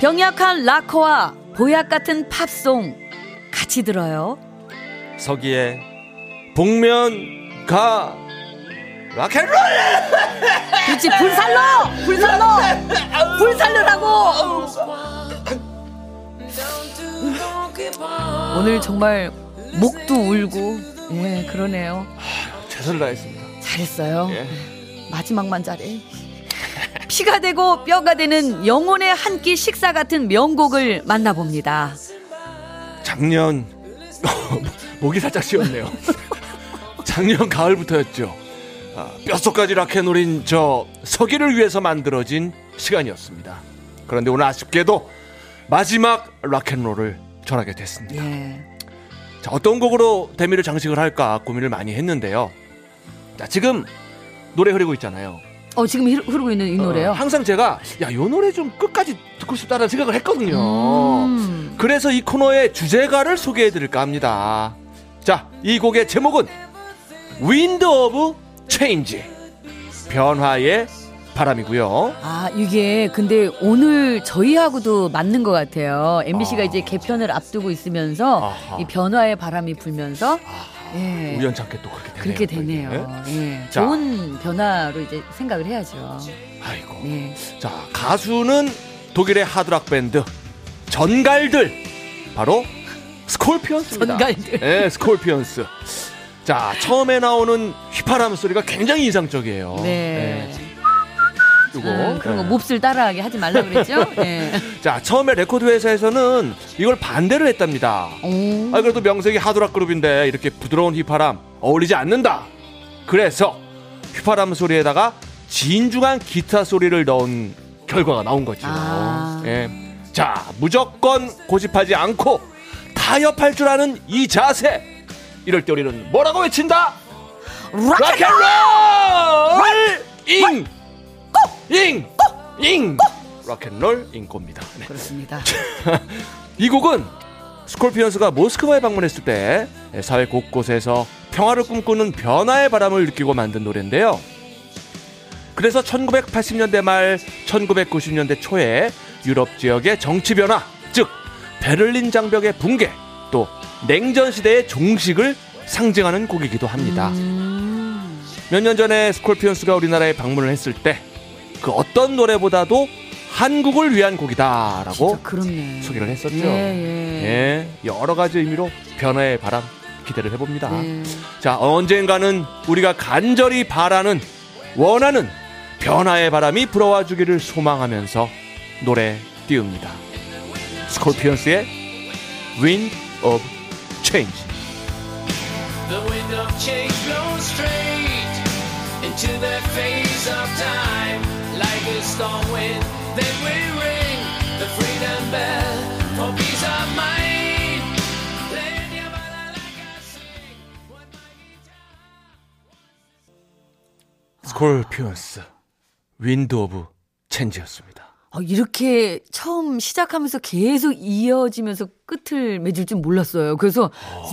병약한 락커와 보약 같은 팝송 같이 들어요. 서기에 복면 가. 락앤롤! 그렇지 불살러 불살러 불살르라고! 오늘 정말 목도 울고 예 그러네요. 최선을 다했습니다. 잘했어요. 예. 마지막만 잘해 피가 되고 뼈가 되는 영혼의 한 끼 식사 같은 명곡을 만나봅니다 작년 목이 살짝 쉬었네요. 작년 가을부터였죠. 아, 뼛속까지 락앤롤인 저 서기를 위해서 만들어진 시간이었습니다. 그런데 오늘 아쉽게도 마지막 락앤롤을 전하게 됐습니다. 예 자, 어떤 곡으로 데미를 장식을 할까 고민을 많이 했는데요. 자, 지금 노래 흐르고 있잖아요. 어, 지금 흐르- 흐르고 있는 이 노래요 어, 항상 제가 야, 요 노래 좀 끝까지 듣고 싶다는 생각을 했거든요. 음. 그래서 이 코너의 주제가를 소개해 드릴까 합니다. 자, 이 곡의 제목은 Wind of Change. 변화의 바람이고요. 아, 이게 근데 오늘 저희하고도 맞는 것 같아요. MBC가 아. 이제 개편을 앞두고 있으면서 아하. 이 변화의 바람이 불면서 아, 예. 우연찮게 또 그렇게 되네요. 그렇게 또 되네요. 예. 자. 좋은 변화로 이제 생각을 해야죠. 아이고. 네. 자, 가수는 독일의 하드락 밴드 전갈들 바로 스콜피언스입니다. 전갈들. 네, 스콜피언스. 자, 처음에 나오는 휘파람 소리가 굉장히 인상적이에요. 네. 이거 음, 그런 거 네. 몹쓸 따라하게 하지 말라 그랬죠? 네. 자, 처음에 레코드 회사에서는 이걸 반대를 했답니다. 오. 아, 그래도 명색이 하드락 그룹인데 이렇게 부드러운 휘파람 어울리지 않는다. 그래서 휘파람 소리에다가 진중한 기타 소리를 넣은 결과가 나온 거죠. 아. 예. 자, 무조건 고집하지 않고 타협할 줄 아는 이 자세. 이럴 때 우리는 뭐라고 외친다? 락앤롤! 잉! 잉! 잉! 락앤롤 잉꼬입니다. 네. 그렇습니다. 이 곡은 스콜피언스가 모스크바에 방문했을 때 사회 곳곳에서 평화를 꿈꾸는 변화의 바람을 느끼고 만든 노래인데요. 그래서 1980년대 말 1990년대 초에 유럽 지역의 정치 변화, 즉 베를린 장벽의 붕괴, 또 냉전 시대의 종식을 상징하는 곡이기도 합니다. 음. 몇년 전에 스콜피언스가 우리나라에 방문을 했을 때 그 어떤 노래보다도 한국을 위한 곡이다라고. 소개를 했었죠. 예, 예. 예, 여러 가지 의미로 변화의 바람 기대를 해봅니다. 네. 자, 언젠가는 우리가 간절히 바라는 원하는 변화의 바람이 불어와 주기를 소망하면서 노래 띄웁니다. 스콜피언스의 Wind of Change. The wind of change blows straight into the face of time. Like a storm wind, then we ring the freedom bell for peace of mind. Your body like I sing. What 스콜피언스 Wind of Change였습니다. 어, 이렇게 처음 시작하면서 계속 이어지면서 끝을 맺을 줄 몰랐어요. 그래서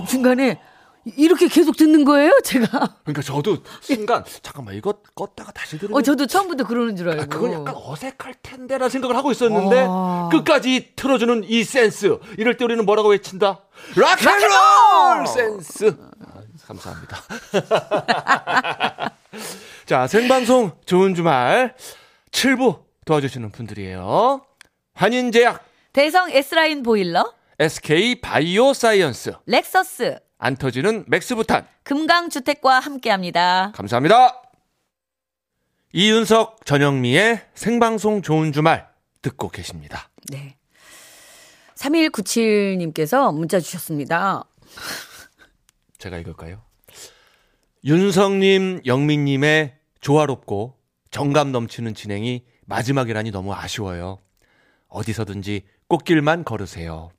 중간에 이렇게 계속 듣는 거예요, 제가. 그러니까 저도 순간 잠깐만 이거 껐다가 다시 들으면 어, 저도 처음부터 그러는 줄 알고. 아, 그건 약간 어색할 텐데라는 생각을 하고 있었는데 아. 끝까지 틀어주는 이 센스. 이럴 때 우리는 뭐라고 외친다? 락앤롤 센스. 아, 감사합니다. 자 생방송 좋은 주말 7부 도와주시는 분들이에요. 환인제약. 대성 S라인 보일러, SK 바이오 사이언스. 렉서스, 안 터지는 맥스부탄 금강주택과 함께합니다. 감사합니다. 이윤석 전영미의 생방송 좋은 주말 듣고 계십니다. 네. 3197님께서 문자 주셨습니다. 제가 읽을까요? 윤성님, 영민님의 조화롭고 정감 넘치는 진행이 마지막이라니 너무 아쉬워요. 어디서든지 꽃길만 걸으세요.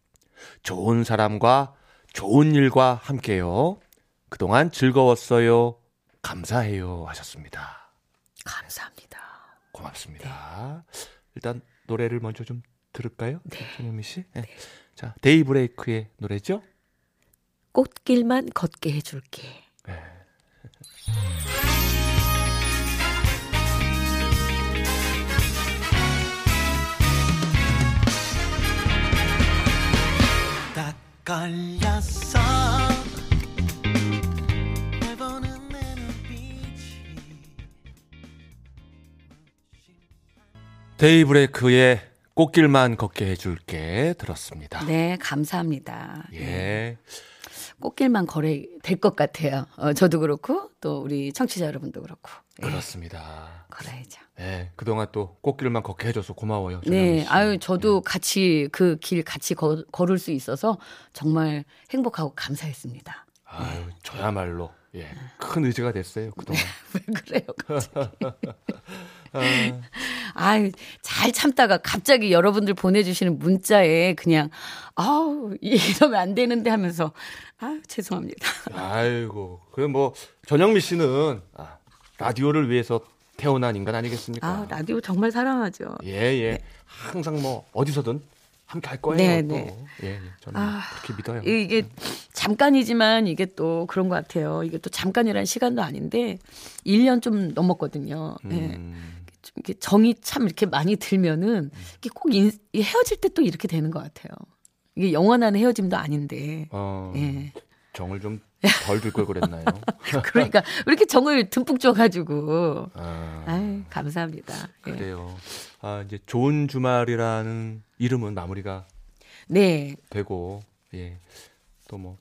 좋은 사람과 좋은 일과 함께요. 그동안 즐거웠어요. 감사해요. 하셨습니다. 감사합니다. 고맙습니다. 일단 노래를 먼저 좀 들을까요? 전현미 씨. 네. 자, 데이 브레이크의 노래죠? 꽃길만 걷게 해줄게. 딱 데이브레이크의 꽃길만 걷게 해줄게 들었습니다. 네, 감사합니다. 예. 꽃길만 걸어야 될 것 같아요. 어, 저도 그렇고 또 우리 청취자 여러분도 그렇고. 예, 그렇습니다. 걸어야죠. 예. 그동안 또 꽃길만 걷게 해줘서 고마워요. 네, 씨. 아유 저도 같이 그 길 같이 거, 걸을 수 있어서 정말 행복하고 감사했습니다. 아유, 저야말로 예. 큰 의지가 됐어요. 그동안. 왜 그래요, 갑자기? 아유, 잘 참다가 갑자기 여러분들 보내주시는 문자에 그냥, 아우, 이러면 안 되는데 하면서, 아유, 죄송합니다. 아이고. 그럼 뭐 전영미 씨는 아, 라디오를 위해서 태어난 인간 아니겠습니까? 아, 라디오 정말 사랑하죠. 예, 예. 항상 뭐 어디서든 함께 할 거예요. 네, 또. 네. 예, 예. 저는 아, 그렇게 믿어요. 이게 잠깐이지만 이게 또 그런 것 같아요. 이게 또 잠깐이란 시간도 아닌데 1년 좀 넘었거든요. 예. 음, 좀 이렇게 정이 참 이렇게 많이 들면은 이게 꼭 인- 이 헤어질 때 또 이렇게 되는 것 같아요. 이게 영원한 헤어짐도 아닌데. 어, 예. 정을 좀 덜들걸 그랬나요? 그러니까 왜 이렇게 정을 듬뿍 줘가지고. 아, 아유, 감사합니다. 예. 그래요. 아, 이제 좋은 주말이라는 이름은 마무리가 네. 되고, 예. 또 뭐,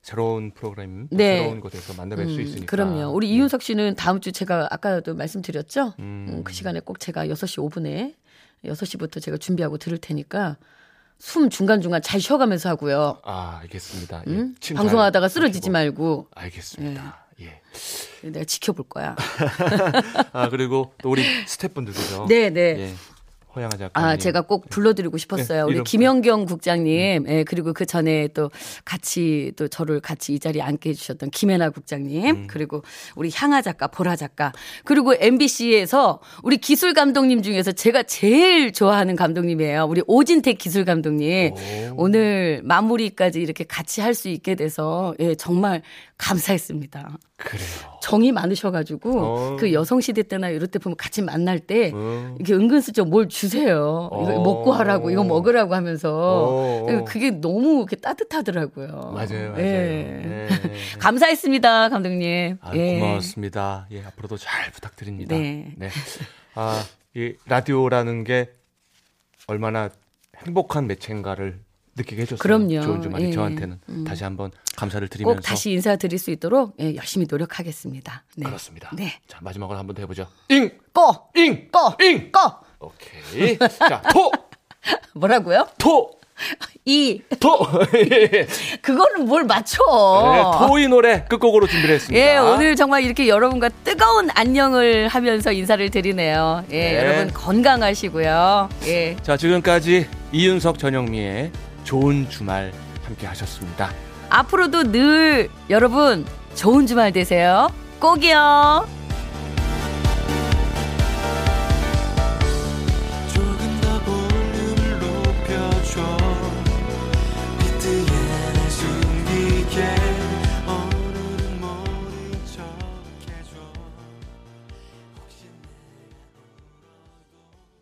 새로운 프로그램, 네. 새로운 곳에서 만나뵐 수 음, 있으니까. 그럼요. 우리 예. 이윤석 씨는 다음 주 제가 아까도 말씀드렸죠? 음. 음, 그 시간에 꼭 제가 6시 5분에 6시부터 제가 준비하고 들을 테니까 숨 중간중간 잘 쉬어가면서 하고요. 아, 알겠습니다. 예. 잘 방송하다가 쓰러지지. 말고 알겠습니다. 예. 내가 지켜볼 거야. 아, 그리고 또 우리 스태프분들도죠. 네, 네. 예. 허양아 작가님. 아, 제가 꼭 불러드리고 싶었어요. 네, 우리 김영경 국장님, 예, 그리고 그 전에 또 같이 또 저를 같이 이 자리에 앉게 해주셨던 김혜나 국장님, 음. 그리고 우리 향아 작가, 보라 작가, 그리고 MBC에서 우리 기술 감독님 중에서 제가 제일 좋아하는 감독님이에요. 우리 오진택 기술 감독님. 오 늘 마무리까지 이렇게 같이 할 수 있게 돼서, 예, 정말 감사했습니다. 그래요. 정이 많으셔가지고 어. 그 여성 시대 때나 이럴 때 보면 같이 만날 때 어. 이렇게 은근슬쩍 뭘 주세요. 이거 어. 먹고 하라고 이거 먹으라고 하면서 어. 그게 너무 이렇게 따뜻하더라고요. 맞아요, 맞아요. 예. 예. 감사했습니다, 감독님. 아, 예. 고맙습니다. 예, 앞으로도 잘 부탁드립니다. 네. 아, 이 라디오라는 게 얼마나 행복한 매체인가를 느끼게 해줬어요. 그럼요. 좋은 주말이 예. 저한테는 다시 한번 감사를 드리면서 꼭 다시 인사드릴 수 있도록 예, 열심히 노력하겠습니다. 네. 그렇습니다. 네. 자, 마지막으로 한번 더 해보죠. 잉, 꺼, 잉, 꺼, 잉. 꺼. 오케이. 자, 토, 뭐라고요? 토, 이 토. 그거는 뭘 맞춰? 네, 토이 노래 끝곡으로 준비를 했습니다. 예, 오늘 정말 이렇게 여러분과 뜨거운 안녕을 하면서 인사를 드리네요. 예, 네. 여러분 건강하시고요. 예. 자, 지금까지 이윤석 전영미의 좋은 주말 함께 하셨습니다. 앞으로도 늘 여러분 좋은 주말 되세요. 꼭이요.